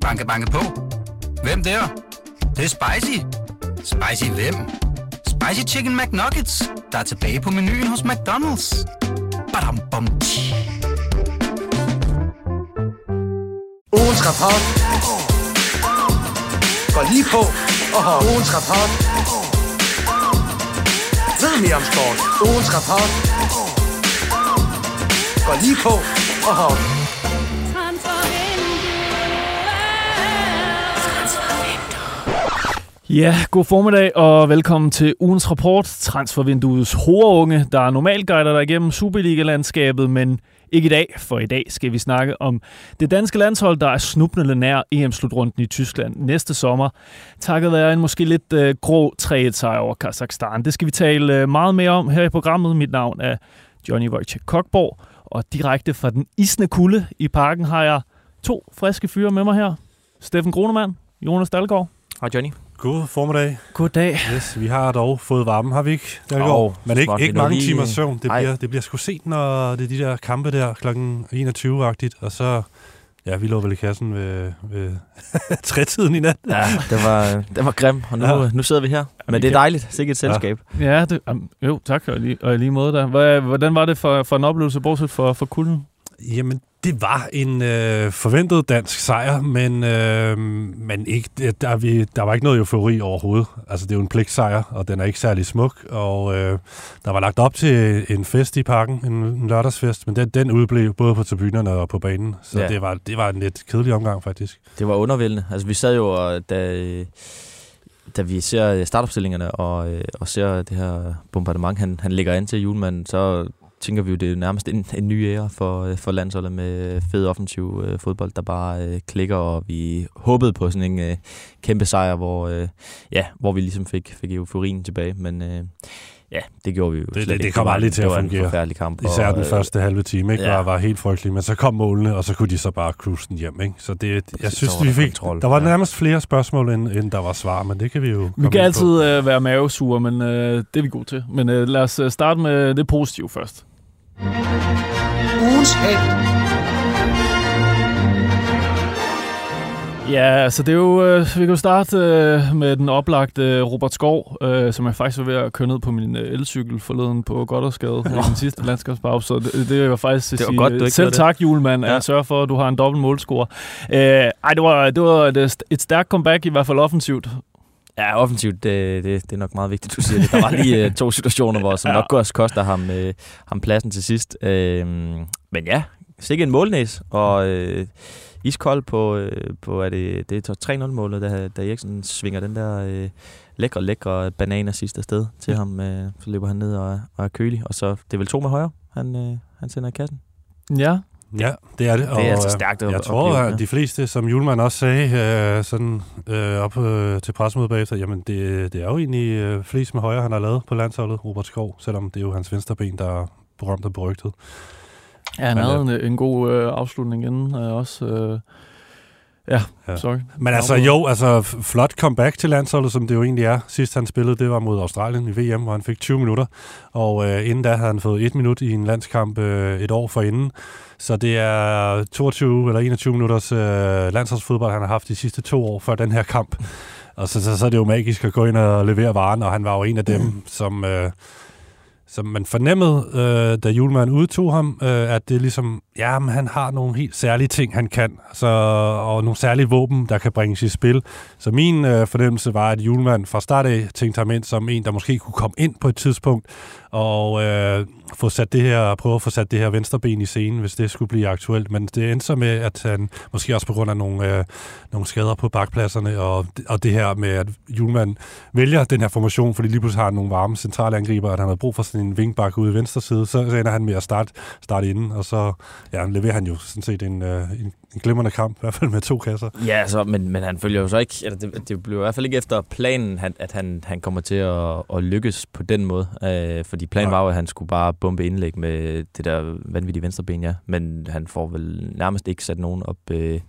Banke, banke på. Hvem der? Det, det er spicy. Spicy hvem? Spicy Chicken McNuggets, der er tilbage på menuen hos McDonald's. Badum, bom, tji. Ugens rapport. Gå lige på. og har Ugens rapport. Ved mere om sport. Ugens rapport. Gå lige på. og har Ja, god formiddag og velkommen til ugens rapport. Transfervinduets hovedunge, der normalt guider dig igennem Superliga-landskabet, men ikke i dag, for i dag skal vi snakke om det danske landshold, der er snublende nær EM-slutrunden i Tyskland næste sommer, takket være en måske lidt øh, grå 3 sejr over Kazakhstan. Det skal vi tale øh, meget mere om her i programmet. Mit navn er Johnny Wojciech Kokborg, og direkte fra den isne kulde i parken har jeg to friske fyre med mig her. Steffen Gronemann, Jonas Dalgaard. Hej Johnny. God formiddag. Goddag. Yes, vi har dog fået varme, har vi ikke? Der går. Men ikke, ikke mange lige- timers søvn. Det Ej. bliver, det bliver sgu sent, når det er de der kampe der kl. 21-agtigt. Og så, ja, vi lå vel i kassen ved, ved trætiden i nat. Ja, det var, det var grim, og nu, Ja. ja. nu sidder vi her. Men vi det er dejligt. Sikkert et selskab. Ja, det, um, jo, tak og lige, og i lige måde der. Hvad, hvordan var det for, for en oplevelse, bortset for, for kulden? Jamen, det var en øh, forventet dansk sejr, men, øh, men ikke, der, er vi, der var ikke noget eufori overhovedet. Altså, det er jo en pligtsejr, og den er ikke særlig smuk, og øh, der var lagt op til en fest i parken, en, en lørdagsfest, men den, den udblev både på tribunerne og på banen, så ja. Det, var, det var en lidt kedelig omgang, faktisk. Det var undervældende. Altså, vi sad jo, og da, da vi ser startopstillingerne og, øh, og ser det her bombardement, han, han lægger an til julemanden, så tænker vi jo, det er nærmest en, en ny ære for, øh, for landsholdet med fed offensiv øh, fodbold, der bare øh, klikker, og vi håbede på sådan en øh, kæmpe sejr, hvor, øh, ja, hvor vi ligesom fik, fik euforien tilbage, men øh, ja, det gjorde vi jo Det- det- det kom var- aldrig til det at var fungere. en forfærdelig kamp. Især og, den øh, første halve time, ikke? ja. Var, var helt frygtelig, men så kom målene, og så kunne de så bare cruise den hjem, ikke? Så det, jeg synes, så var vi der fik, kontrol. der var Ja. nærmest flere spørgsmål, end, end der var svar, men det kan vi jo Vi kan på. altid øh, være mavesure, men øh, det er vi gode til. Men øh, lad os øh, starte med det positive først. Ugens held. Ja, altså det er jo, øh, vi kan jo starte øh, med den oplagte øh, Robert Skov, øh, som jeg faktisk var ved at køre ned på min øh, elcykel forleden på Goddersgade i den sidste landskabspause. Så det, det var faktisk at Det var sige, godt, du ikke selv tak julemand, at Ja. jeg sørger for, at du har en dobbelt målscore. Øh, ej, det var, det var et, et stærkt comeback, i hvert fald offensivt. Ja, offensivt, det, det, det er nok meget vigtigt, du siger det. Der var lige øh, to situationer, hvor som Ja. ja. nok også koster ham, øh, ham pladsen til sidst. Øh, men ja, sikkert en målnæs, og øh, iskold på, øh, på er det, det er 3-0-målet, da, da Eriksen svinger den der øh, lækre, lækre bananer sidste sted til ham. Øh, så løber han ned og, og er kølig, og så det er vel to med højre, han, øh, han sender i kassen. Ja, Ja, det er det. Det er altså øh, stærkt at Jeg tror, at ja. de fleste, som Julemand også sagde øh, sådan, øh, op øh, til pressemødet bagefter, jamen det, det er jo egentlig øh, flest med højre, han har lavet på landsholdet, Robert Skov, selvom det er jo hans venstre ben, der er berømt og berygtet. ja han Men, havde øh, en, en god øh, afslutning inden øh, også. Øh, ja, sorry. Men altså jo, altså flot comeback til landsholdet, som det jo egentlig er. Sidst han spillede, det var mod Australien i VM, hvor han fik 20 minutter. Og øh, inden da havde han fået et minut i en landskamp øh, et år forinden. Så det er 22 eller 21 minutters øh, landsholdsfodbold, han har haft de sidste to år før den her kamp. Og så, så, så er det jo magisk at gå ind og levere varen, og han var jo en af dem, som, øh, som man fornemmede, øh, da julemanden udtog ham, øh, at det ligesom, ja, men han har nogle helt særlige ting, han kan, så, og nogle særlige våben, der kan bringes i spil. Så min øh, fornemmelse var, at Julemand fra start af tænkte ham ind som en, der måske kunne komme ind på et tidspunkt, og øh, få sat det her, prøve at få sat det her venstre ben i scenen, hvis det skulle blive aktuelt. Men det endte så med, at han, måske også på grund af nogle, øh, nogle skader på bakpladserne, og, og det her med, at Julemand vælger den her formation, fordi lige pludselig har han nogle varme centrale angriber, at han har brug for sådan en vingbak ude i venstre side, så, ender han med at starte, starte inden, og så ja, leverer han jo sådan set en, øh, en, en glimrende kamp, i hvert fald med to kasser. Ja, så, men, men han følger jo så ikke, eller det, det bliver i hvert fald ikke efter planen, at, at han, han kommer til at, at lykkes på den måde. Øh, fordi planen Nej. var jo, at han skulle bare bombe indlæg med det der vanvittige venstreben, ja. Men han får vel nærmest ikke sat nogen op øh,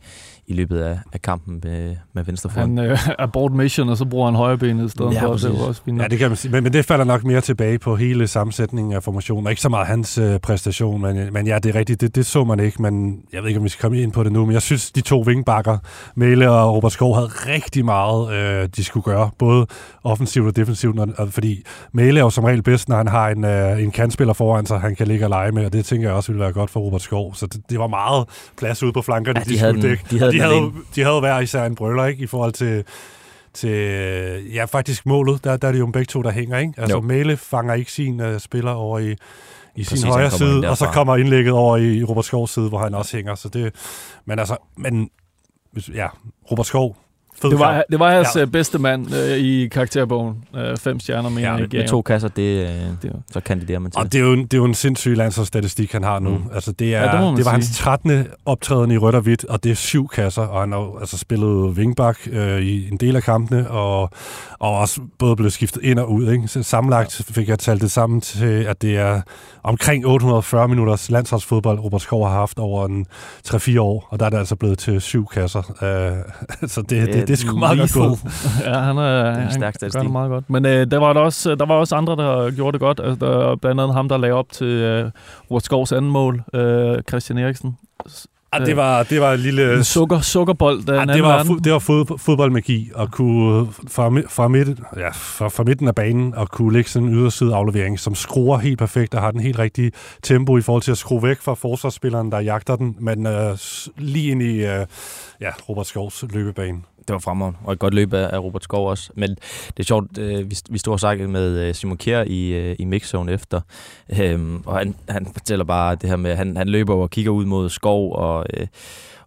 i løbet af, af kampen med, med venstrefoden. Han øh, abort mission, og så bruger han højrebenet i stedet Ja, for. så Det præcis. var også fint. Ja, det kan man sige. Men, men det falder nok mere tilbage på hele sammensætning af formationen, og ikke så meget hans øh, præstation, men, men ja, det er rigtigt, det, det så man ikke, men jeg ved ikke, om vi skal komme ind på det nu, men jeg synes, de to vingbakker, Mæle og Robert Skov, havde rigtig meget, øh, de skulle gøre, både offensivt og defensivt, og, fordi Mæle er jo som regel bedst, når han har en, øh, en kandspiller foran sig, han kan ligge og lege med, og det tænker jeg også ville være godt for Robert Skov, så det, det var meget plads ude på flankerne, Ja, de, de skulle den- dække, de havde de havde, alene. de havde hver især en brøller, ikke, i forhold til til, øh, ja, faktisk målet, der, der er det jo begge to, der hænger, ikke? Altså, Jo. Mæle fanger ikke sin uh, spiller over i, i Præcis, sin højre side, og så kommer indlægget over i Robert Skovs side, hvor han også hænger, så det, men altså, men, ja, Robert Skov, Det var, det var hans Ja. ja. bedste mand øh, i karakterbogen. Øh, fem stjerner, mener Ja, jeg. Med, to kasser, det, øh, Det er- så kandiderer man til. Og det er, jo en, det er jo en sindssyg landsholdsstatistik, han har nu. Mm. Altså, det, er, Ja, det det var hans sige. 13. optræden i rødt og hvidt, og det er syv kasser, og han har altså spillet vingbak øh, i en del af kampene, og, og også både blevet skiftet ind og ud. Ikke? Så sammenlagt fik jeg talt det sammen til, at det er omkring 840 minutters landsholdsfodbold, Robert Skov har haft over en 3-4 år, og der er det altså blevet til syv kasser. Øh, så det, det, det, det er sgu meget godt gået. ja, han er, en han stærk gør statistik. det meget godt. Men øh, der, var der, også, der var også andre, der gjorde det godt. Altså, der, blandt andet ham, der lagde op til øh, Robert Skovs anden mål, øh, Christian Eriksen. Ah, det, var, det var en lille... En sukker, sukkerbold Ja, en det, var, fu- det var fod, fodboldmagi at kunne fra, mi- fra, midten, ja, fra, fra midten af banen at kunne lægge sådan en yderside aflevering, som skruer helt perfekt og har den helt rigtige tempo i forhold til at skrue væk fra forsvarsspilleren, der jagter den, men øh, lige ind i øh, ja, Robert Skovs løbebane. Det var fremragende, og et godt løb af, af Robert Skov også. Men det er sjovt, øh, vi, vi stod og snakkede med øh, Simon Kjær i, øh, i mixzone efter, øhm, og han, han fortæller bare det her med, at han, han løber og kigger ud mod Skov, og, øh,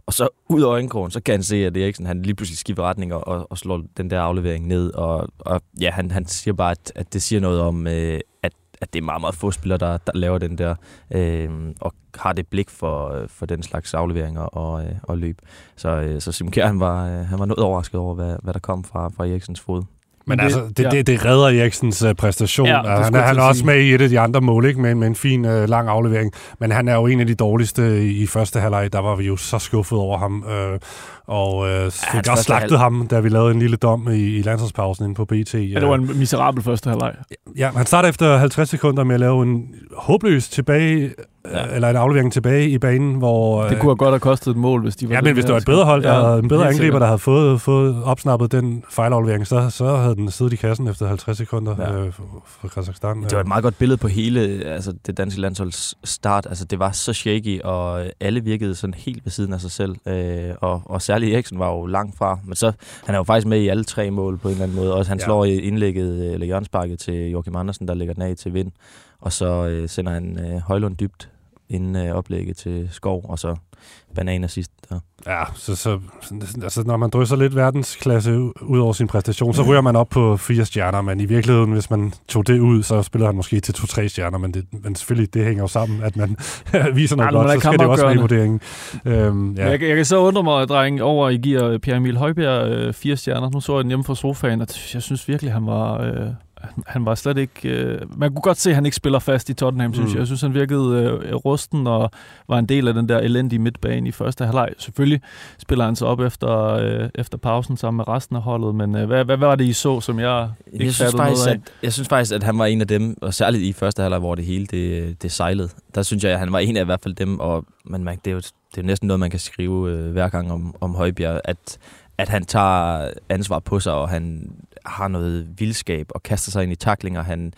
og så ud af øjenkrogen, så kan han se, at Eriksen han lige pludselig skifter retning og, og, og slår den der aflevering ned. Og, og ja, han, han siger bare, at, at det siger noget om, øh, at at det er meget, meget få spillere, der, der laver den der, øh, og har det blik for, øh, for den slags afleveringer og, øh, og løb. Så, øh, så Simon Kjær, han var, øh, han var noget overrasket over, hvad, hvad der kom fra, fra Eriksens fod. Men Det- altså, det, ja. det, det redder Eriksens uh, præstation. Ja, Ja, han, er, han er også med i et af de andre mål, ikke? Med, med en fin, uh, lang aflevering. Men han er jo en af de dårligste i, i første halvleg. Der var vi jo så skuffet over ham. Uh, og uh, fik hans også slagtet halv- ham, da vi lavede en lille dom i, i landsholdspausen inde på BT. Ja, det var en miserabel første halvleg. Ja, han starter efter 50 sekunder med at lave en håbløs tilbage, Ja. eller en aflevering tilbage i banen, hvor... Det øh, kunne have godt have kostet et mål, hvis de var Ja, men hvis det var et bedre hold, der Ja, havde en bedre angriber, sikkert. der havde fået, fået opsnappet den fejlaflevering, så, så havde den siddet i kassen efter 50 sekunder Ja. øh, for, Kazakhstan. Det var et meget godt billede på hele altså det danske landsholds start. Altså, det var så shaky, og alle virkede sådan helt ved siden af sig selv. Øh, og, og særligt Eriksen var jo langt fra. Men så, han er jo faktisk med i alle tre mål på en eller anden måde. Også han Ja. slår i indlægget, øh, eller hjørnsparket til Joachim Andersen, der lægger den af til vind. Og så øh, sender han øh, Højlund dybt inden øh, oplægget til Skov, og så bananer sidst. Der. Ja, så, så altså, når man drysser lidt verdensklasse ud over sin præstation, så ryger man op på fire stjerner, men i virkeligheden, hvis man tog det ud, så spiller han måske til to-tre stjerner, men, det, men selvfølgelig, det hænger jo sammen, at man viser noget Ja, godt, man så skal det også med i vurderingen. Øhm, Ja. ja. Jeg, jeg kan så undre mig, dreng, over, at I giver Pierre Emil Højbjerg øh, fire stjerner. Nu så jeg den hjemme fra sofaen, og jeg synes virkelig, han var... Øh, han- var slet ikke... Øh, man kunne godt se, at han ikke spiller fast i Tottenham, synes Mm. jeg. Jeg synes, han virkede øh, rusten og var en del af den der elendige midtbane i første halvleg. Selvfølgelig spiller han så op efter, øh, efter pausen sammen med resten af holdet, men øh, hvad, hvad var det, I så, som jeg ikke Jeg synes, faktisk, noget af? at, jeg synes faktisk, at han var en af dem, og særligt i første halvleg, hvor det hele det, det sejlede. Der synes jeg, at han var en af i hvert fald dem, og man, man, det, er jo, det er jo næsten noget, man kan skrive øh, hver gang om, om Højbjerg, at, at han tager ansvar på sig, og han har noget vildskab og kaster sig ind i taklinger. Han,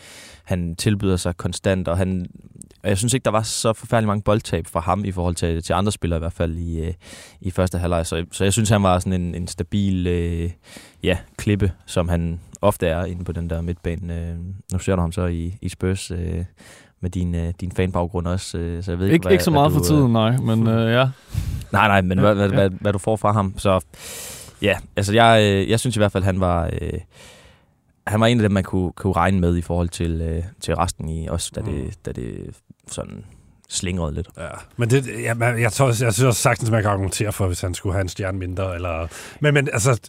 han tilbyder sig konstant, og han, og jeg synes ikke, der var så forfærdelig mange boldtab fra ham i forhold til, til andre spillere i hvert fald i, øh, i første halvleg. Så, så jeg synes, han var sådan en, en stabil øh, ja, klippe, som han ofte er inde på den der midtbane. Øh, nu ser du ham så i, i Spurs øh, med din, øh, din fanbaggrund også, øh, så jeg ved ikke, Ikke, ikke så meget du, for tiden, nej, men øh, ja. Nej, nej, men Ja, hvad, hvad, ja. hvad, hvad du får fra ham. Så ja, altså jeg, øh, jeg synes i hvert fald, han var... Øh, han var en af dem, man kunne, kunne regne med i forhold til, øh, til resten i, også da det, da det sådan slingret lidt. Ja, men det, ja, man, jeg, tror, jeg synes også sagtens, man kan argumentere for, hvis han skulle have en stjerne mindre. Eller, men, men altså,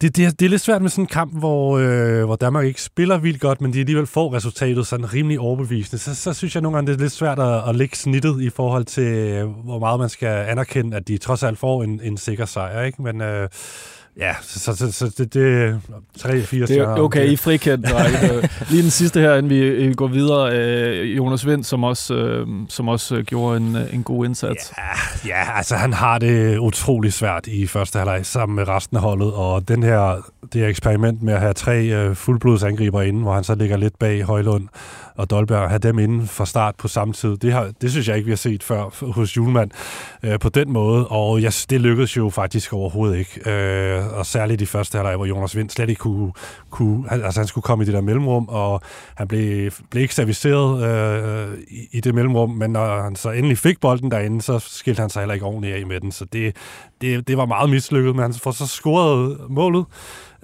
det, det, det er lidt svært med sådan en kamp, hvor, øh, hvor Danmark ikke spiller vildt godt, men de alligevel får resultatet sådan rimelig overbevisende. Så, så synes jeg nogle gange, det er lidt svært at, at lægge snittet i forhold til, øh, hvor meget man skal anerkende, at de trods alt får en, en sikker sejr. Ikke? Men, øh, Ja, så, så, så det, det 3-4 Det stjerner. er okay, I frikendt. Lige den sidste her, inden vi går videre. øh, Jonas Vind, som også, øh, som også øh, gjorde en, øh, en god indsats. Ja, ja, altså han har det utrolig svært i første halvleg sammen med resten af holdet, og den her, det her eksperiment med at have tre øh, fuldblodsangriber inde, hvor han så ligger lidt bag Højlund og Dolberg, have dem inden fra start på samme tid, det, har, det synes jeg ikke, vi har set før hos Julemand øh, på den måde, og jeg, det lykkedes jo faktisk overhovedet ikke, øh, og særligt i første halvleg, hvor Jonas Vind slet ikke kunne, kunne altså han skulle komme i det der mellemrum, og han blev, blev ikke serviceret øh, i, i det mellemrum, men når han så endelig fik bolden derinde, så skilte han sig heller ikke ordentligt af med den, så det, det, det var meget mislykket, men han får så scoret målet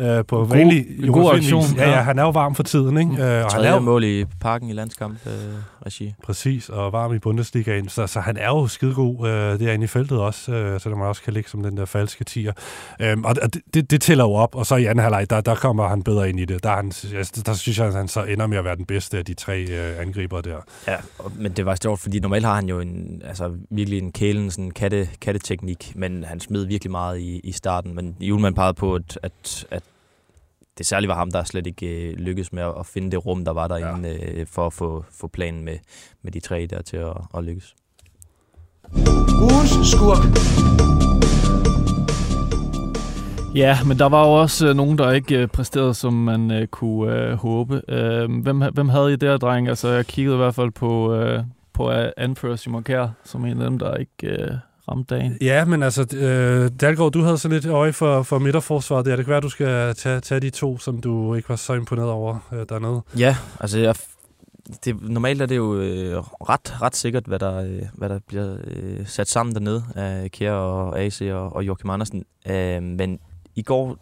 øh, på God- vanlig en god aktion, Ja, ja, han er jo varm for tiden, ikke? Øh, og han er jo, mål i parken i landskamp øh, regi. Præcis, og varm i Bundesligaen, så, så han er jo skidegod øh, derinde i feltet også, øh, selvom man også kan ligge som den der falske tiger. Øhm, og det, det, det tæller jo op, og så i anden halvleg, der, der kommer han bedre ind i det. Der, er han, jeg- der synes jeg, at han så ender med at være den bedste af de tre øh, angriber der. Ja, men det var sjovt, fordi normalt har han jo en, altså, virkelig en kælen, sådan katte, katteteknik, men han smed virkelig meget i, i starten. Men Julemand pegede på, at, at, at det særligt var ham, der slet ikke øh, lykkedes med at, at finde det rum, der var derinde, ja. øh, for at få, få planen med, med de tre der til at, at lykkes. Ugens skurk. Ja, men der var jo også øh, nogen, der ikke øh, præsterede, som man øh, kunne øh, håbe. Øh, hvem, hvem havde I der, dreng? Altså, jeg kiggede i hvert fald på, øh, på anfører Simon Kjær, som en af dem, der ikke øh, ramte dagen. Ja, men altså, øh, Dalgaard, du havde så lidt øje for, for midterforsvaret der. Det kan være, du skal tage, tage de to, som du ikke var så imponeret over øh, dernede. Ja, altså jeg, det, normalt er det jo øh, ret, ret sikkert, hvad der, øh, hvad der bliver øh, sat sammen dernede af Kjær og AC og, og Joachim Andersen. Øh, men i går,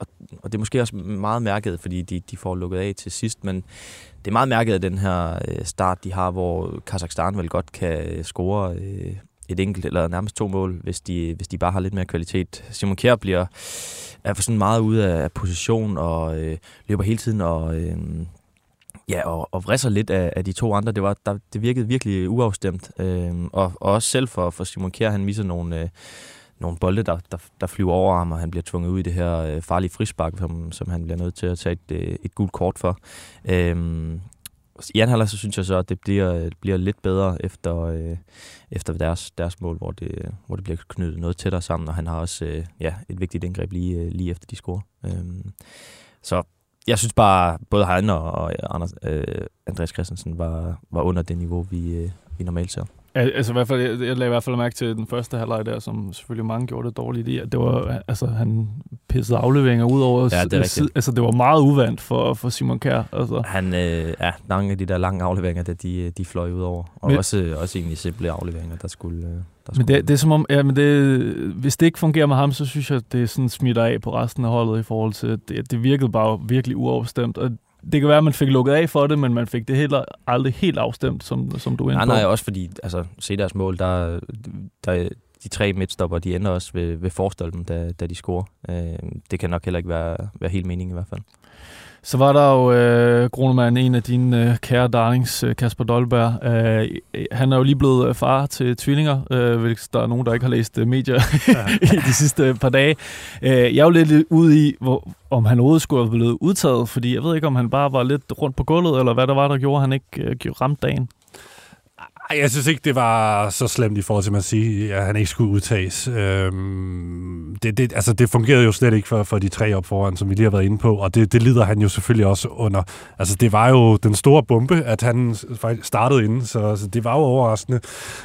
og, og det er måske også meget mærket, fordi de, de får lukket af til sidst, men det er meget mærket af den her øh, start, de har, hvor Kazakhstan vel godt kan score øh, et enkelt eller nærmest to mål, hvis de, hvis de bare har lidt mere kvalitet. Simon Kjær bliver er for sådan meget ude af position og øh, løber hele tiden og... Øh, Ja, og, og vrisser lidt af, af de to andre. Det, var, der, det virkede virkelig uafstemt. Øh, og, og også selv for, for Simon Kjær, han misser nogle, øh, nogle bolde, der, der, der flyver over ham, og han bliver tvunget ud i det her øh, farlige frispark, som, som han bliver nødt til at tage et, øh, et gult kort for. Øhm, i anden halvleg, så synes jeg så, at det bliver, det bliver lidt bedre efter, øh, efter deres, deres mål, hvor det, hvor det bliver knyttet noget tættere sammen, og han har også øh, ja, et vigtigt indgreb lige, øh, lige efter de scorer. Øhm, så jeg synes bare, både han og, og Anders, øh, Andreas Christensen var, var under det niveau, vi, øh, vi normalt ser. Al- Altså i hvert fald, jeg, jeg lagde i hvert fald mærke til den første halvleg der, som selvfølgelig mange gjorde det dårligt i. at Det var, altså han pissede afleveringer ud over Ja, det er rigtigt. Altså det var meget uvandt for, for Simon Kjær. Altså. Han, øh, ja, mange af de der lange afleveringer, der, de, de fløj ud over. Og Men- også, også egentlig simple afleveringer, der skulle... øh, Der Men det, det er som om, ja, men det, hvis det ikke fungerer med ham, så synes jeg, det sådan smitter af på resten af holdet i forhold til, det, det virkede bare virkelig uafstemt. Og det kan være, at man fik lukket af for det, men man fik det heller aldrig helt afstemt, som, som du er inde Nej, på. nej, også fordi, altså, se deres mål, der, der de tre midtstopper, de ender også ved, ved forstolpen, da, da de scorer. Øh, det kan nok heller ikke være, være helt meningen i hvert fald. Så var der jo øh, Grunemann, en af dine øh, kære darlings, øh, Kasper Dolberg. Øh, han er jo lige blevet øh, far til tvillinger, øh, hvis der er nogen, der ikke har læst øh, medier i de sidste par dage. Øh, jeg er jo lidt ude i, hvor, om han overhovedet skulle have blevet udtaget, fordi jeg ved ikke, om han bare var lidt rundt på gulvet, eller hvad der var, der gjorde, han ikke øh, ramte dagen. Ej, jeg synes ikke, det var så slemt i forhold til, at man siger, at han ikke skulle udtages. Øhm, det, det, altså, det fungerede jo slet ikke for, for de tre op foran, som vi lige har været inde på, og det, det lider han jo selvfølgelig også under. Altså, det var jo den store bombe, at han faktisk startede inden, så altså, det var jo overraskende.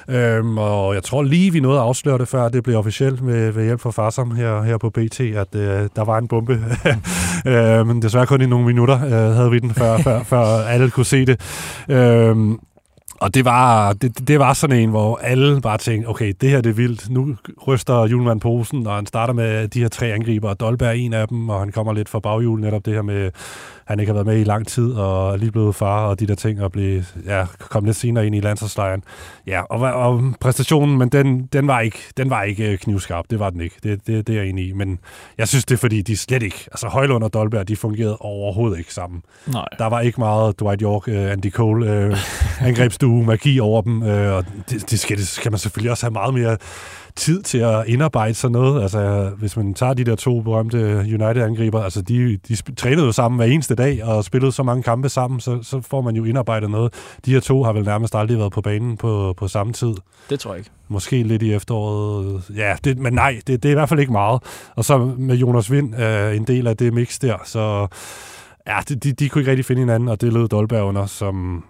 Øhm, og jeg tror lige, vi nåede at afsløre det, før det blev officielt med, ved hjælp fra Farsam her, her på BT, at øh, der var en bombe. øh, men desværre kun i nogle minutter øh, havde vi den, før, før, før alle kunne se det. Øhm, og det var, det, det var sådan en, hvor alle bare tænkte, okay, det her det er vildt. Nu ryster Julemand posen, og han starter med de her tre angriber, og Dolberg er en af dem, og han kommer lidt fra baghjul, netop det her med, han ikke har været med i lang tid, og er lige blevet far, og de der ting, og blive, ja, kom lidt senere ind i landsholdslejren. Ja, og, og præstationen, men den, den, var ikke, den var ikke øh, knivskarp, det var den ikke. Det, det, det er jeg enig i, men jeg synes, det er fordi, de slet ikke, altså Højlund og Dolberg, de fungerede overhovedet ikke sammen. Nej. Der var ikke meget Dwight York, uh, Andy Cole uh, angrebsduo stue magi over dem, øh, og det, det, skal, det skal man selvfølgelig også have meget mere tid til at indarbejde sådan noget. Altså, hvis man tager de der to berømte United-angriber, altså de, de trænede jo sammen hver eneste dag og spillede så mange kampe sammen, så, så får man jo indarbejdet noget. De her to har vel nærmest aldrig været på banen på, på samme tid. Det tror jeg ikke. Måske lidt i efteråret. Ja, det, men nej, det, det er i hvert fald ikke meget. Og så med Jonas Vind øh, en del af det mix der, så ja, de, de, de kunne ikke rigtig finde hinanden, og det lød Dolberg under, som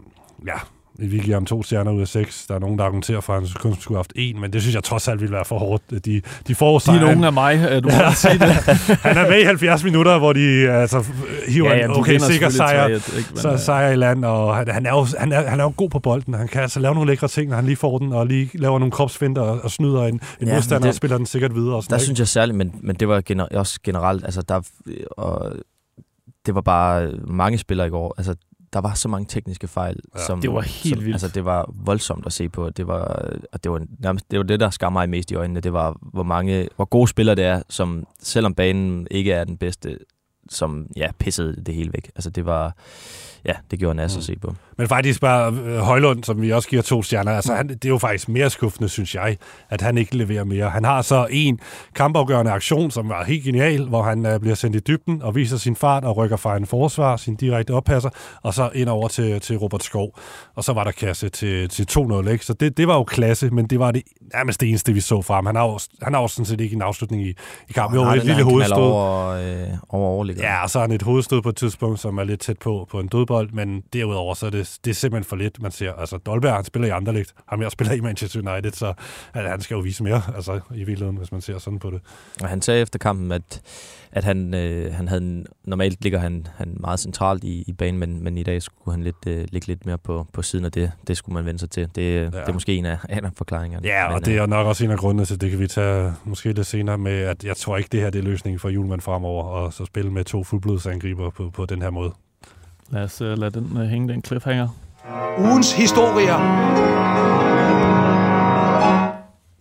ja, vi giver ham to stjerner ud af seks. Der er nogen, der argumenterer for, at han kun skulle have haft en, men det synes jeg trods alt ville være for hårdt. De, de får De er nogen af mig, øh, du ja. sige det. Han er med i 70 minutter, hvor de altså, hiver ja, ja, en du okay sikker sejr, 3-1, ikke? Men, så øh, sejr i land, og han, han, er jo, han, er, han er jo god på bolden. Han kan altså lave nogle lækre ting, når han lige får den, og lige laver nogle kropsfinder og, og snyder en, en Ja, modstander det- og spiller den sikkert videre. Og sådan Der noget, synes jeg særligt, men, men det var gener- også generelt, altså der, og det var bare mange spillere i går. Altså, der var så mange tekniske fejl. Ja. som, Det var helt som, vildt. Altså, det var voldsomt at se på. Det var, og det var nærmest det, var det der skar mig mest i øjnene. Det var, hvor mange, hvor gode spillere det er, som selvom banen ikke er den bedste, som ja, pissede det hele væk. Altså, det var, ja, det gjorde nas Mm. at se på. Men faktisk bare øh, Højlund, som vi også giver to stjerner, altså han, det er jo faktisk mere skuffende, synes jeg, at han ikke leverer mere. Han har så en kampafgørende aktion, som var helt genial, hvor han øh, bliver sendt i dybden og viser sin fart og rykker fra en forsvar, sin direkte oppasser, og så ind over til, til Robert Skov. Og så var der kasse til, til 2-0, ikke? Så det, det var jo klasse, men det var det nærmest det eneste, vi så fra ham. Han har jo, han har jo sådan set ikke en afslutning i, i kampen. Jo, et lille hovedstød. Over, øh, over overligger. Ja, og så har han et hovedstød på et tidspunkt, som er lidt tæt på på en dødbold, men derudover så er det, det er simpelthen for lidt, man ser. Altså, Dolberg, han spiller i Anderlecht. Ham jeg spiller i Manchester United, så altså, han skal jo vise mere, altså i virkeligheden, hvis man ser sådan på det. Og han sagde efter kampen, at, at han, øh, han havde, normalt ligger han, han meget centralt i, i banen, men, men i dag skulle han lidt, øh, ligge lidt mere på, på siden af det. Det skulle man vende sig til. Det, ja. det er måske en af, en af forklaringerne. Ja, og men, det øh, er nok også en af grundene til, det kan vi tage måske lidt senere med, at jeg tror ikke, det her det er løsningen for Julemand fremover, og så spille med to fuldblodsangriber på, på den her måde. Lad os uh, lade den uh, hænge, den cliffhanger. Ugens historier.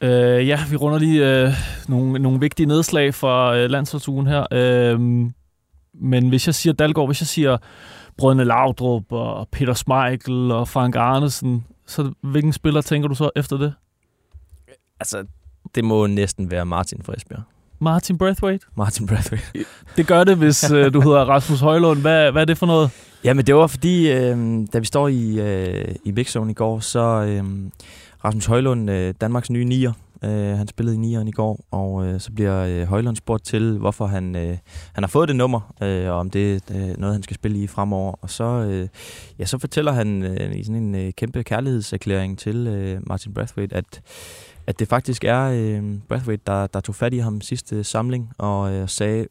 Uh, ja, vi runder lige uh, nogle, nogle vigtige nedslag fra uh, landsholdsugen her. Uh, men hvis jeg siger Dalgaard, hvis jeg siger Brødne Laudrup og Peter Schmeichel og Frank Arnesen, så hvilken spiller tænker du så efter det? Altså, det må næsten være Martin fra Esbjerg. Martin Braithwaite? Martin Brathwaite. Det gør det, hvis uh, du hedder Rasmus Højlund. Hvad, hvad er det for noget? Ja, men det var fordi, øh, da vi står i, øh, i Big Zone i går, så øh, Rasmus Højlund, øh, Danmarks nye nier, øh, han spillede i nieren i går, og øh, så bliver øh, Højlund spurgt til, hvorfor han, øh, han har fået det nummer, øh, og om det er noget, han skal spille i fremover. Og så, øh, ja, så fortæller han øh, i sådan en øh, kæmpe kærlighedserklæring til øh, Martin Brathwaite, at at det faktisk er øh, Brathwaite, der, der tog fat i ham sidste samling og øh, sagde,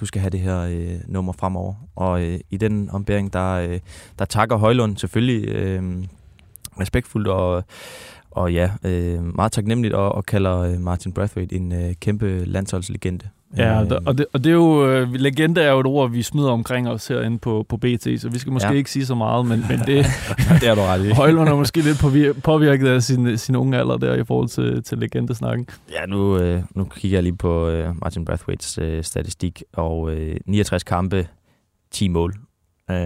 du skal have det her øh, nummer fremover. Og øh, i den ombæring, der, øh, der takker Højlund selvfølgelig øh, respektfuldt og, og ja, øh, meget taknemmeligt og, og kalder øh, Martin Brathwaite en øh, kæmpe landsholdslegende. Ja, Øh, og det, og det, er jo, øh, legende er jo et ord, vi smider omkring os herinde på, på BT, så vi skal måske ja. Ja. ikke sige så meget, men, men det, det er du ret i. Højlund er måske lidt påvir- påvirket af sin, sin unge alder der i forhold til, til legendesnakken. Ja, nu, øh, nu kigger jeg lige på øh, Martin Brathwaites øh, statistik, og øh, 69 kampe, 10 mål. Øh,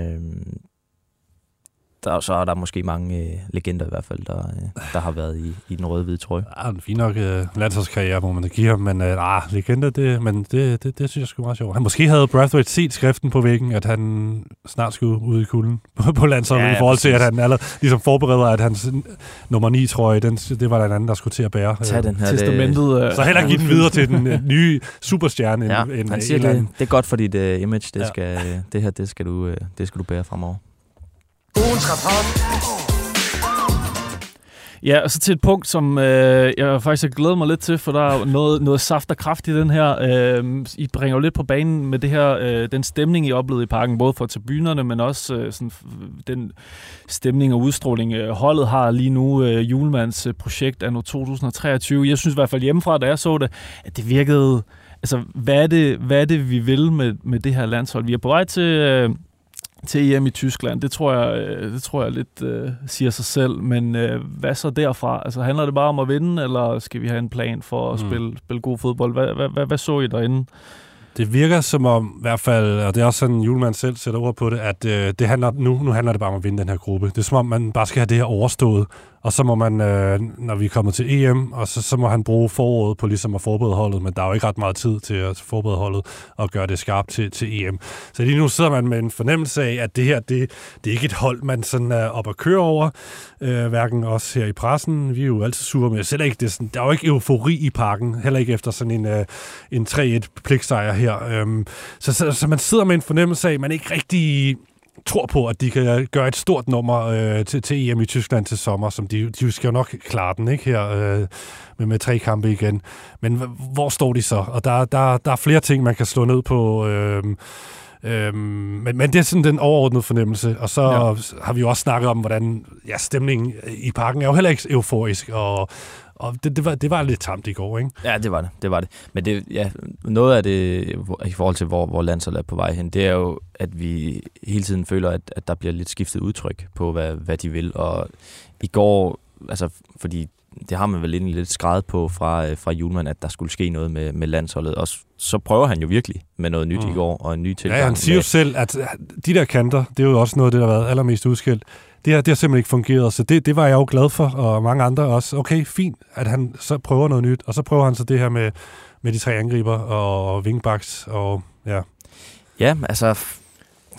der, så er der måske mange øh, legender i hvert fald, der, øh, der har været i, i den røde-hvide trøje. Ja, en fin nok øh, landsholdskarriere, må man da give ham, men øh, ah, legender, det, men det, det, det synes jeg sgu meget sjovt. Han måske havde Brathwaite set skriften på væggen, at han snart skulle ud i kulden på, på landsholdet, Ja, ja, i forhold til, at han allerede ligesom forbereder, at hans nummer 9 trøje, den, det var der en anden, der skulle til at bære. Tag den her. Testamentet øh, Så heller give den videre til den øh, nye superstjerne. Ja, end, han en siger, eller det, det er godt for dit uh, image. Det, Ja. skal, uh, det her, det skal, du, uh, det skal du bære fremover. Ugens rapport. Ja, og så til et punkt, som øh, jeg faktisk har glædet mig lidt til, for der er noget, noget saft og kraft i den her. Øh, I bringer jo lidt på banen med det her, øh, den stemning, I oplevede i parken, både for tribunerne, men også øh, sådan, den stemning og udstråling, øh, holdet har lige nu, øh, Julemands øh, projekt er nu 2023. Jeg synes i hvert fald hjemmefra, da jeg så det, at det virkede... Altså, hvad er det, hvad er det vi vil med, med det her landshold? Vi er på vej til... Øh, til EM i Tyskland. Det tror jeg, øh, det tror jeg lidt øh, siger sig selv. Men øh, hvad så derfra? Altså handler det bare om at vinde, eller skal vi have en plan for at Mm. mm. spille, spille god fodbold? Hvad, hvad, hvad, hvad så I derinde? Det virker som om, i hvert fald, og det er også sådan, Julemand selv sætter ord på det, at øh, det handler, nu, nu handler det bare om at vinde den her gruppe. Det er som om, man bare skal have det her overstået, og så må man, øh, når vi kommer til EM, og så, så må han bruge foråret på ligesom at forberede holdet, men der er jo ikke ret meget tid til at forberede holdet og gøre det skarpt til, til EM. Så lige nu sidder man med en fornemmelse af, at det her, det, det er ikke et hold, man sådan er op at køre over, øh, hverken os her i pressen. Vi er jo altid sure, men selv ikke, det er sådan, der er jo ikke eufori i parken, heller ikke efter sådan en, øh, en 3-1 pligtsejr her. Øh, så, så, så man sidder med en fornemmelse af, at man ikke rigtig tror på, at de kan gøre et stort nummer øh, til, til EM i Tyskland til sommer, som de, de skal jo nok klare den ikke her øh, med, med tre kampe igen. Men hvor står de så? Og der, der, der er flere ting, man kan slå ned på. Øh, Øhm, men, men det er sådan den overordnede fornemmelse, og så ja. har vi jo også snakket om, hvordan ja, stemningen i parken er jo heller ikke euforisk, og, og det, det, var, det var lidt tamt i går, ikke? Ja, det var det. det, var det. Men det, ja, noget af det, i forhold til, hvor, hvor landsholdet er på vej hen, det er jo, at vi hele tiden føler, at, at der bliver lidt skiftet udtryk på, hvad, hvad de vil. Og i går, altså, fordi det har man vel egentlig lidt skrevet på fra, fra Julemand, at der skulle ske noget med, med landsholdet. Og så prøver han jo virkelig med noget nyt mm. i går, og en ny tilgang. Ja, han siger jo selv, at de der kanter, det er jo også noget af det, der har været allermest udskilt det har, det har simpelthen ikke fungeret, så det, det var jeg jo glad for, og mange andre også. Okay, fint, at han så prøver noget nyt, og så prøver han så det her med, med de tre angriber og, og wingbacks, og ja. Ja, altså...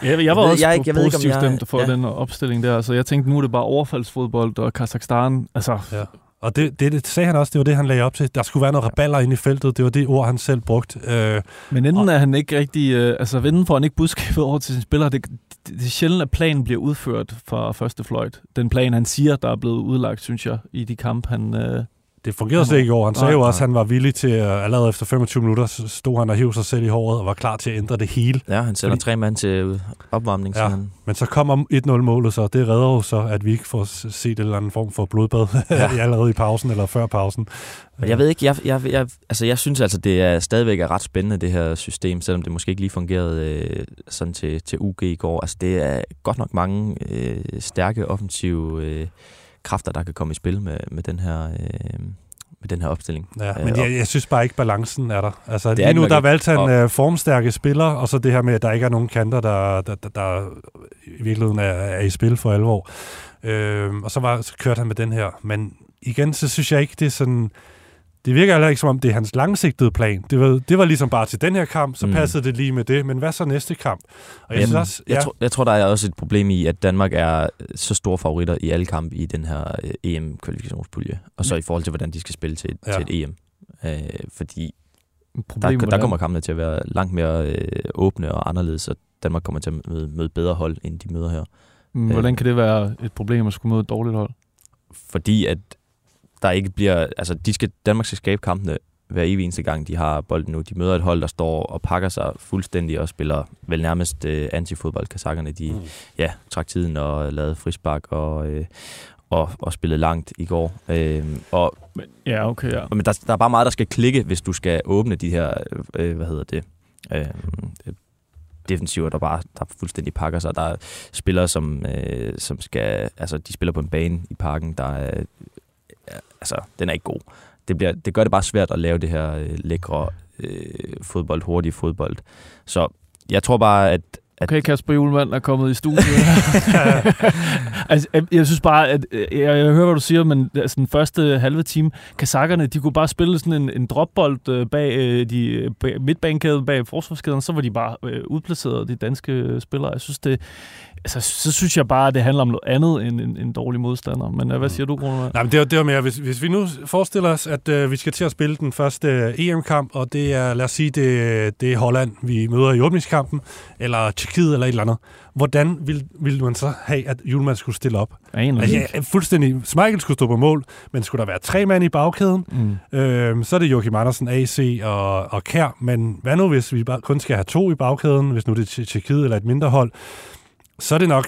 Jeg, jeg var også jeg, jeg, positivt stemt for ja. den opstilling der, så jeg tænkte, nu er det bare overfaldsfodbold og Kazakhstan. Altså, ja. Og det, det, det sagde han også, det var det, han lagde op til. Der skulle være noget raballer inde i feltet. Det var det ord, han selv brugte. Øh, Men enten og, er han ikke rigtig... Øh, altså, enten får han ikke budskabet over til sine spillere. Det, det, er sjældent, at planen bliver udført fra første fløjt. Den plan, han siger, der er blevet udlagt, synes jeg, i de kampe, han, øh, det fungerede slet ikke i år. Han sagde jo også, at han var villig til, at allerede efter 25 minutter, stod han og hævde sig selv i håret og var klar til at ændre det hele. Ja, han sender Fordi, tre mand til opvarmning. Ja, så han... men så kommer 1-0-målet, så det redder jo så, at vi ikke får set en eller anden form for blodbad ja. allerede i pausen eller før pausen. Men jeg ved ikke, jeg, jeg, jeg, altså jeg synes altså, det er stadigvæk er ret spændende, det her system, selvom det måske ikke lige fungerede øh, sådan til, til UG i går. Altså det er godt nok mange øh, stærke offensive... Øh, kræfter, der kan komme i spil med, med den her... Øh, med den her opstilling. Ja, øh, men jeg, jeg synes bare ikke, balancen er der. Altså, det lige nu, der valgte han og... Øh, formstærke spillere, og så det her med, at der ikke er nogen kanter, der, der, der, der i virkeligheden er, er i spil for alvor. Øh, og så, var, så kørte han med den her. Men igen, så synes jeg ikke, det er sådan det virker heller ikke som om, det er hans langsigtede plan. Det var, det var ligesom bare til den her kamp, så mm. passede det lige med det. Men hvad så næste kamp? Og jeg, Jamen, synes også, ja. jeg, tror, jeg tror, der er også et problem i, at Danmark er så store favoritter i alle kampe i den her øh, EM-kvalifikationspulje. Og så i forhold til, hvordan de skal spille til, ja. til et EM. Øh, fordi Problem, der, der kommer kampene til at være langt mere øh, åbne og anderledes, så Danmark kommer til at møde, møde bedre hold, end de møder her. Hvordan øh, kan det være et problem at skulle møde et dårligt hold? Fordi at der ikke bliver... Altså, de skal, Danmark skal skabe kampene hver evig eneste gang, de har bolden nu. De møder et hold, der står og pakker sig fuldstændig og spiller vel nærmest uh, antifodbold. Kazakkerne, de mm. ja, trak tiden og lavede frispark og, uh, og, og spillede langt i går. Uh, og, men, ja, okay, ja. Men der, der er bare meget, der skal klikke, hvis du skal åbne de her, uh, hvad hedder det, uh, defensiver, der bare der fuldstændig pakker sig. Der er spillere, som, øh, som skal, altså de spiller på en bane i parken, der er altså, den er ikke god. Det, bliver, det gør det bare svært at lave det her øh, lækre øh, fodbold, hurtige fodbold. Så jeg tror bare, at, at okay, Kasper Julemand er kommet i studiet. altså, jeg, jeg synes bare, at jeg, jeg hører, hvad du siger, men altså, den første halve time, kasakkerne, de kunne bare spille sådan en, en dropbold øh, bag øh, de bag, midtbanekæden, bag forsvarskæden, så var de bare øh, udplaceret, de danske spillere. Jeg synes, det, altså, så synes jeg bare, at det handler om noget andet end en, en dårlig modstander. Men hvad mm. siger du, Gruner? Nej, men det, var, det var mere, hvis, hvis vi nu forestiller os, at øh, vi skal til at spille den første øh, EM-kamp, og det er, lad os sige, det, det er Holland, vi møder i åbningskampen, eller Tjekkiet, eller et eller andet. Hvordan vil, vil man så have, at Julemand skulle stille op? Altså, ja, fuldstændig. Smeichel skulle stå på mål, men skulle der være tre mand i bagkæden? Mm. Øh, så er det Joachim Andersen, AC og, og Kær. Men hvad nu, hvis vi bare kun skal have to i bagkæden, hvis nu det er Tjekkiet eller et mindre hold? Så er det nok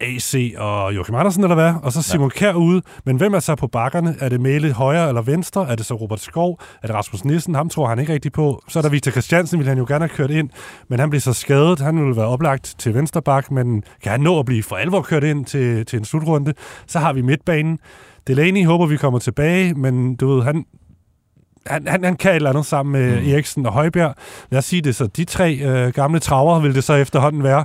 AC og Joachim Andersen, eller hvad? Og så Simon ja. Kjær ude. Men hvem er så på bakkerne? Er det Mæle højre eller venstre? Er det så Robert Skov? Er det Rasmus Nissen? Ham tror han ikke rigtig på. Så er der Victor Christiansen, vil han jo gerne have kørt ind. Men han bliver så skadet. Han vil være oplagt til venstre bak, men kan han nå at blive for alvor kørt ind til, til en slutrunde? Så har vi midtbanen. Delaney håber, vi kommer tilbage, men du ved, han, han, han, han kan et eller andet sammen med mm. Eriksen og Højbjerg. Lad os sige det så. De tre øh, gamle traver vil det så efterhånden være.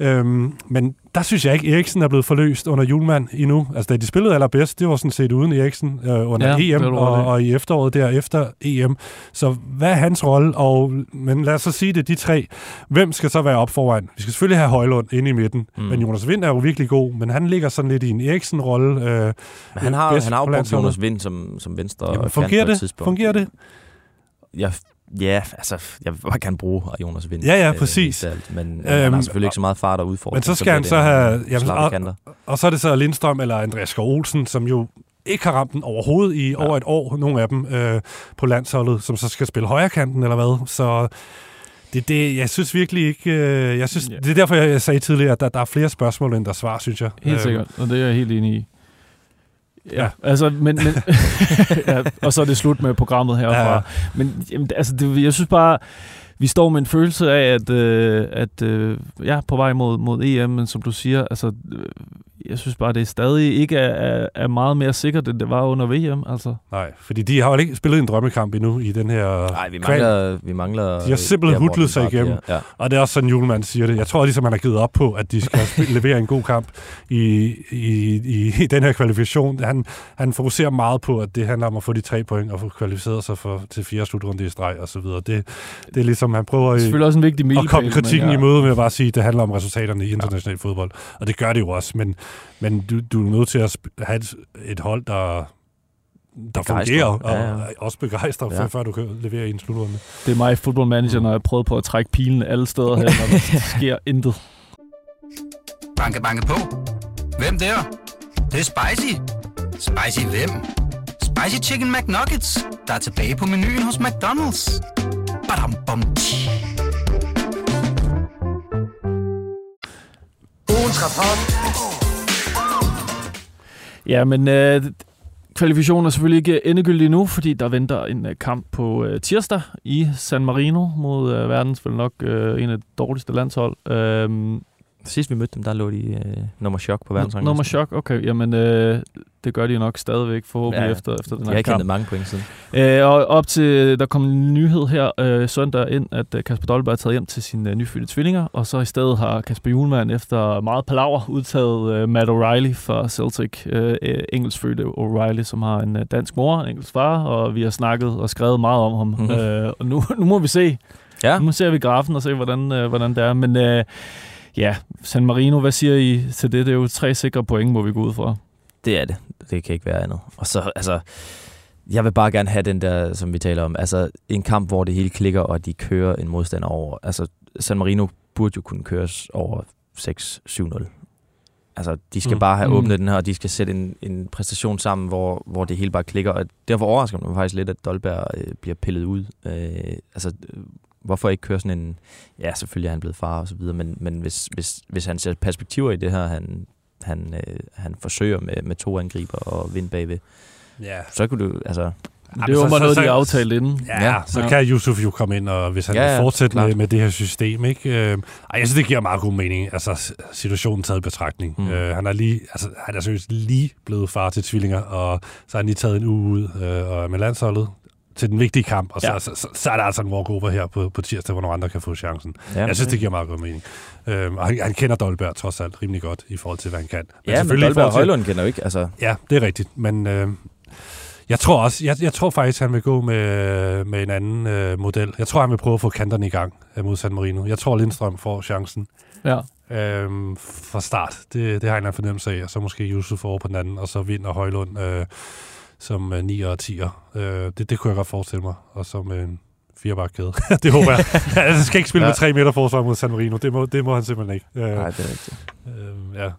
Øhm, men der synes jeg ikke, Eriksen er blevet forløst under Julemand endnu. Altså, da de spillede allerbedst, det var sådan set uden Eriksen øh, under Ja, EM og, og i efteråret der efter EM. Så hvad er hans rolle? Og, men lad os så sige det, de tre. Hvem skal så være op foran? Vi skal selvfølgelig have Højlund inde i midten. Mm. Men Jonas Vind er jo virkelig god, men han ligger sådan lidt i en Eriksen-rolle. Øh, Men han har, han har jo på brugt. Jonas Vind som, som venstre Jamen, fungerer det? Fungerer det? Jeg, ja, altså, jeg vil bare gerne bruge Jonas Vind. Ja, ja, øh, præcis. af alt. Men øhm, han Øhm, har selvfølgelig ikke så meget fart og udfordring. Men så skal han så have... Jamen, Jamen, og, og så er det så Lindstrøm eller Andreas Skov Olsen, som jo ikke har ramt den overhovedet i ja. over et år, nogle af dem øh, på landsholdet, som så skal spille højrekanten eller hvad. Så det, det, jeg synes virkelig ikke... Øh, jeg synes, Ja. Det er derfor, jeg, sagde tidligere, at der, der er flere spørgsmål, end der er svar, synes jeg. Helt Øh, sikkert, og det er jeg helt enig i. Ja, altså, men, men ja, og så er det slut med programmet herfra. Ja. Men jamen, altså, det, jeg synes bare, vi står med en følelse af, at, øh, at øh, ja, på vej mod, mod EM, men som du siger, altså, øh, jeg synes bare, det er stadig ikke er, er, er meget mere sikkert, end det var under VM. Altså. Nej, fordi de har jo ikke spillet en drømmekamp endnu i den her... Nej, vi kval. mangler... Vi mangler De har simpelthen den sig igennem. Ja. Og det er også sådan, Julemand siger det. Jeg tror ligesom, han har givet op på, at de skal levere en god kamp i, i, i, i den her kvalifikation. Han, han fokuserer meget på, at det handler om at få de tre point og få kvalificeret sig for, til fire slutrunde i streg og så videre. Det, det er ligesom, han prøver Det er selvfølgelig også en vigtig at komme kritikken men i møde med at bare sige, at det handler om resultaterne i international ja. fodbold. Og det gør det jo også, men, men du, du er nødt til at have et, et hold, der der Begejstrer. fungerer, og Ja, ja. også begejstrer, Ja. før du kan levere i en slutrunde. Det er mig, football manager, når jeg prøver på at trække pilen alle steder her, når der sker intet. Banke, banke på. Hvem der? Det, det er spicy. Spicy hvem? Spicy Chicken McNuggets, der er tilbage på menuen hos McDonald's. Badum, bom. Ugens rapport. Ja, men øh, kvalifikationen er selvfølgelig ikke endegyldig nu, fordi der venter en øh, kamp på øh, tirsdag i San Marino mod øh, verdens vel nok øh, en af de dårligste landshold. Øh, Sidst vi mødte dem, der lå de øh, nummer chok på verdensranglisten. nummer chok, okay. Jamen, øh, det gør de nok stadigvæk forhåbentlig Ja, efter, efter den De her har ikke kamp. hentet mange point siden. Øh, og op til, der kom en nyhed her øh, søndag ind, at øh, Kasper Dolberg er taget hjem til sine øh, nyfødte tvillinger, og så i stedet har Kasper Julemand efter meget palaver udtaget øh, Matt O'Reilly fra Celtic, øh, øh, engelskfødte O'Reilly, som har en øh, dansk mor, en engelsk far, og vi har snakket og skrevet meget om ham. Mhm. Mm-hmm. Øh, og nu, nu må vi se. Ja, Nu ser vi grafen og se, hvordan, øh, hvordan det er. Men øh, ja, San Marino, hvad siger I til det? Det er jo tre sikre point, må vi gå ud fra. det er det. Det kan ikke være andet. Og så, altså, jeg vil bare gerne have den der, som vi taler om, altså en kamp, hvor det hele klikker, og de kører en modstander over. Altså, San Marino burde jo kunne køres over 6-7-0. Altså, de skal Mm. bare have Mm. åbnet den her, og de skal sætte en, en præstation sammen, hvor, hvor det hele bare klikker. Og derfor overrasker mig faktisk lidt, at Dolberg øh, bliver pillet ud. Øh, altså, hvorfor ikke køre sådan en... Ja, selvfølgelig er han blevet far og så videre, men, men hvis, hvis, hvis han ser perspektiver i det her, han, han, øh, han forsøger med, med to angriber og vind bagved, Ja. så kunne du... Altså, det var bare noget, så- de aftalte inden. Ja, Ja, så ja. kan Yusuf jo komme ind, og hvis han Ja, vil fortsætte med, klart. med det her system, ikke? Øh, ej, jeg synes, det giver meget god mening. Altså, situationen taget i betragtning. Mm. Øh, han er lige, altså, han er seriøst lige blevet far til tvillinger, og så har han lige taget en uge ud øh, og er med landsholdet til den vigtige kamp, og så, Ja. ja. så, så, så, er der altså en walkover her på, på tirsdag, hvor nogle andre kan få chancen. ja, Jeg synes, det giver meget god mening. Øh, og han, han kender Dolberg trods alt rimelig godt i forhold til, hvad han kan. Ja, men selvfølgelig i Dolberg og Højlund kender jo ikke. Altså, Ja, det er rigtigt. Men øh, jeg tror også, jeg, jeg tror faktisk, han vil gå med, med en anden øh, model. Jeg tror, han vil prøve at få kanterne i gang øh, mod San Marino. Jeg tror, Lindstrøm får chancen Ja. øh, fra start. Det, det har jeg en fornemmelse af. Og så måske Yusuf over på den anden, og så vinder Højlund øh, som øh, 9 og 10'er. Øh, det, det kunne jeg godt forestille mig. Og med en firebakkæde. det håber jeg. Han skal ikke spille ja. Ja. med 3 meter forsvar mod San Marino. Det må, det må han simpelthen ikke. Øh, nej, det er rigtigt. øh, ja.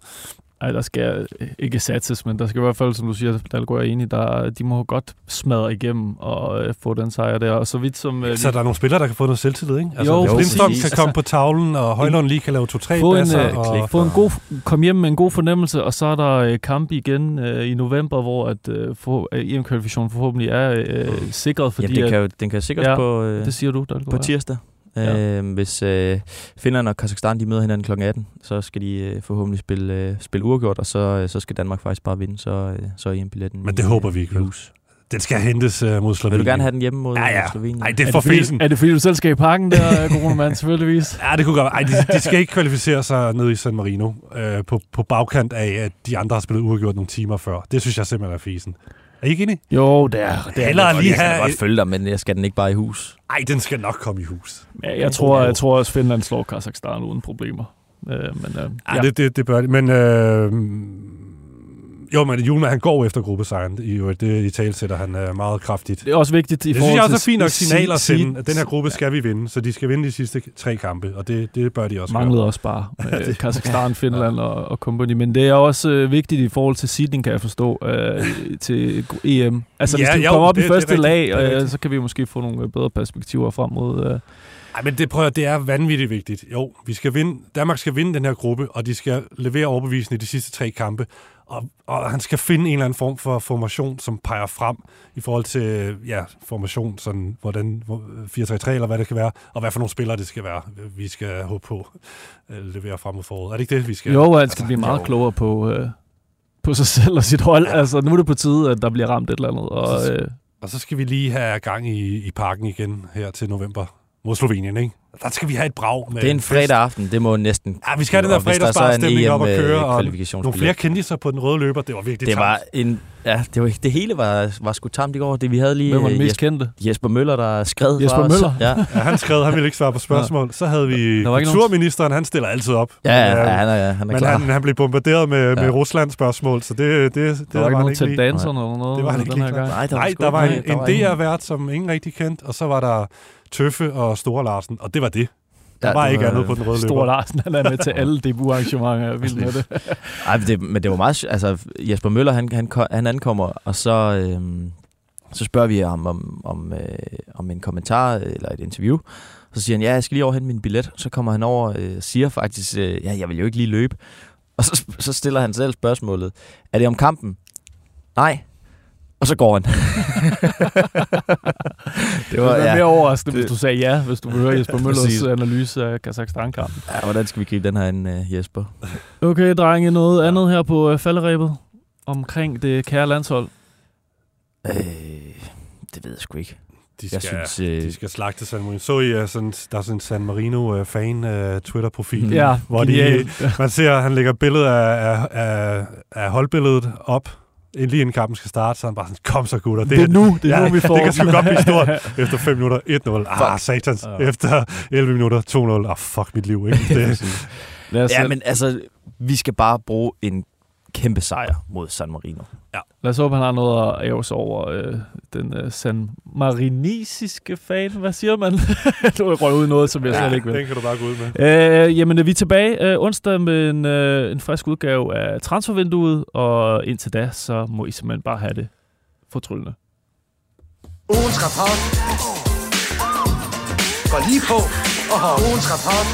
Ej, der skal ikke satses, men der skal i hvert fald, som du siger, der går jeg enig, der, de må godt smadre igennem og øh, få den sejr der. Og så vidt som... Øh, Så der er nogle spillere, der kan få noget selvtillid, ikke? Altså, Jo, Lindstrøm kan komme på tavlen, og Højlund lige kan lave to-tre Få en, basser. øh, og, få en god, kom hjem med en god fornemmelse, og så er der øh, kamp igen øh, i november, hvor at, øh, for, øh, EM-kvalifikationen forhåbentlig er øh, sikret, fordi Fordi, ja, den, kan at, jo, den kan sikkert Ja, ja, på, øh, det siger du, der på tirsdag. Ja. Øh, hvis øh, Finland og Kazakhstan de møder hinanden kl. 18, så skal de øh, forhåbentlig spille, øh, spille uafgjort, og så, øh, så skal Danmark faktisk bare vinde, så, øh, så er EM-billetten Men det i, håber vi ikke, hus. den skal hentes uh, mod Slovenien. Vil du gerne have den hjemme mod Ja, ja. Slovenien? Nej, det er Er for det, fordi, fesen. er det fordi, du selv skal i parken der, coronamand, selvfølgeligvis? Ja, det kunne godt være. Ej, de, de skal ikke kvalificere sig ned i San Marino øh, på, på bagkant af, at de andre har spillet uafgjort nogle timer før. Det synes jeg simpelthen er fesen. Er I ikke enige? Jo, det er det. Er, Hellere lige Jeg kan have... godt følge dig, men jeg skal den ikke bare i hus. Ej, den skal nok komme i hus. Ja, jeg, tror, jeg tror også, Finland slår Kazakhstan uden problemer. Øh, men, øh, Ja, ja. Det, det, det bør det. Men øh, jo, men Julemand, han går efter gruppesejren. I, det i tale sætter han øh, meget kraftigt. det er også vigtigt i Det forhold synes jeg til også er fint nok signaler seed- til, at den her gruppe skal vi vinde. Så de skal vinde de sidste tre kampe, og det, det bør de også manglede gøre. også bare øh, Kazakhstan, Finland og, og company. Men det er også øh, vigtigt i forhold til seeding, kan jeg forstå, øh, til EM. Altså Ja, hvis du jo, kommer op det- i det første rigtigt. lag, øh, så kan vi måske få nogle øh, bedre perspektiver frem mod... Øh, Ej, men det, prøver, det er vanvittigt vigtigt. Jo, vi skal vinde, Danmark skal vinde den her gruppe, og de skal levere overbevisende i de sidste tre kampe. Og, og han skal finde en eller anden form for formation, som peger frem i forhold til ja, formation, sådan, hvordan, hvor- 4-3-3 eller hvad det kan være, og hvad for nogle spillere det skal være, vi skal håbe på at levere frem mod foråret. Er det ikke det, vi skal? jo, han skal blive meget jo. klogere på, øh, på sig selv og sit hold. Ja. Altså, nu er det på tide, at der bliver ramt et eller andet. Og, Så- øh, Og så skal vi lige have gang i, i parken igen her til november mod Slovenien, ikke? Der skal vi have et brag med Det er en fredag aften, det må næsten... Ja, vi skal have den der Og er fredagsbarstemning op at EM, køre, øh, og nogle flere kendte sig på den røde løber. Det var virkelig Det var tamt. en... Ja, det, var, det hele var, var sgu tamt i går. Det, vi havde lige hvem var den øh, mest Jesper, kendte? Jesper Møller, der skrev Jesper fra os. Møller? Ja, Ja, han skrev, han ville ikke svare på spørgsmål. Så havde vi var ikke kulturministeren, han stiller altid op. ja, ja, Øh, ja han er, han er Men klar. han, han blev bombarderet med, Ja. med Ruslands spørgsmål, så det, det, det, Der var ikke han nogen ikke til danserne eller noget Det var ikke. Nej, der var, Nej, der var ikke en, en Der var DR-vært, som ingen rigtig kendte, og så var der Tøffe og Store Larsen, og det var det. Der Ja, var det ikke andet på den røde Stor løber. Larsen, han er med til alle debutarrangementer. Jeg vild med det. Ej, men det, men det var meget... Altså, Jesper Møller, han, han, han ankommer, og så, øhm, så spørger vi ham om, om, øh, om en kommentar eller et interview. Så siger han, ja, jeg skal lige over hente min billet. Så kommer han over og øh, siger faktisk, øh, ja, jeg vil jo ikke lige løbe. Og så, så stiller han selv spørgsmålet, er det om kampen? Nej. Og så går han. det var ja. mere overraskende, hvis Det- du sagde ja, hvis du vil høre Jesper Møllers Præcis. analyse af Kazakhstan-kampen. ja, hvordan skal vi gribe den her ind, øh, Jesper? Okay, drenge, noget andet her på øh, falderæbet omkring det kære landshold. Øh, det ved jeg sgu ikke. De Jeg skal, synes, øh, de skal slagte San Marino. Så I, uh, sådan, der er sådan en San Marino-fan uh, Mm. Ja, hvor de, man ser, at han lægger billedet af, af, af, af holdbilledet op, inden lige inden kampen skal starte, så er han bare sådan, kom så gutter. Det er nu, det er ja, nu, vi får Det kan sgu godt blive stort. Efter 5 minutter, 1-0. Ah, satans. Ja. Efter 11 minutter, 2-0. Ah, fuck mit liv, ikke? Det, Lad os, Ja, men altså, vi skal bare bruge en kæmpe sejr mod San Marino. lad os håbe, han har noget at æve sig over øh, den øh, San Marinesiske fan. Hvad siger man? er jeg røget ud i noget, som jeg slet ikke vil. den kan du bare gå ud med. Øh, jamen, vi er tilbage øh, onsdag med en, øh, en frisk udgave af transfervinduet, og indtil da, så må I simpelthen bare have det fortryllende. Ugens rapport går lige på og har ugens rapport.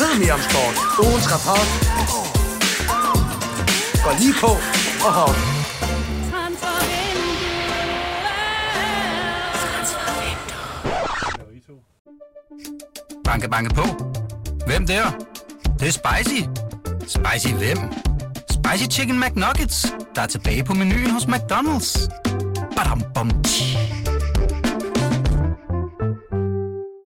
Ved mere om sport. Ugens rapport går lige på og har Banke, banke på. Hvem der? Det, det er spicy. Spicy hvem? Spicy Chicken McNuggets, der er tilbage på menuen hos McDonald's. Badum, bom,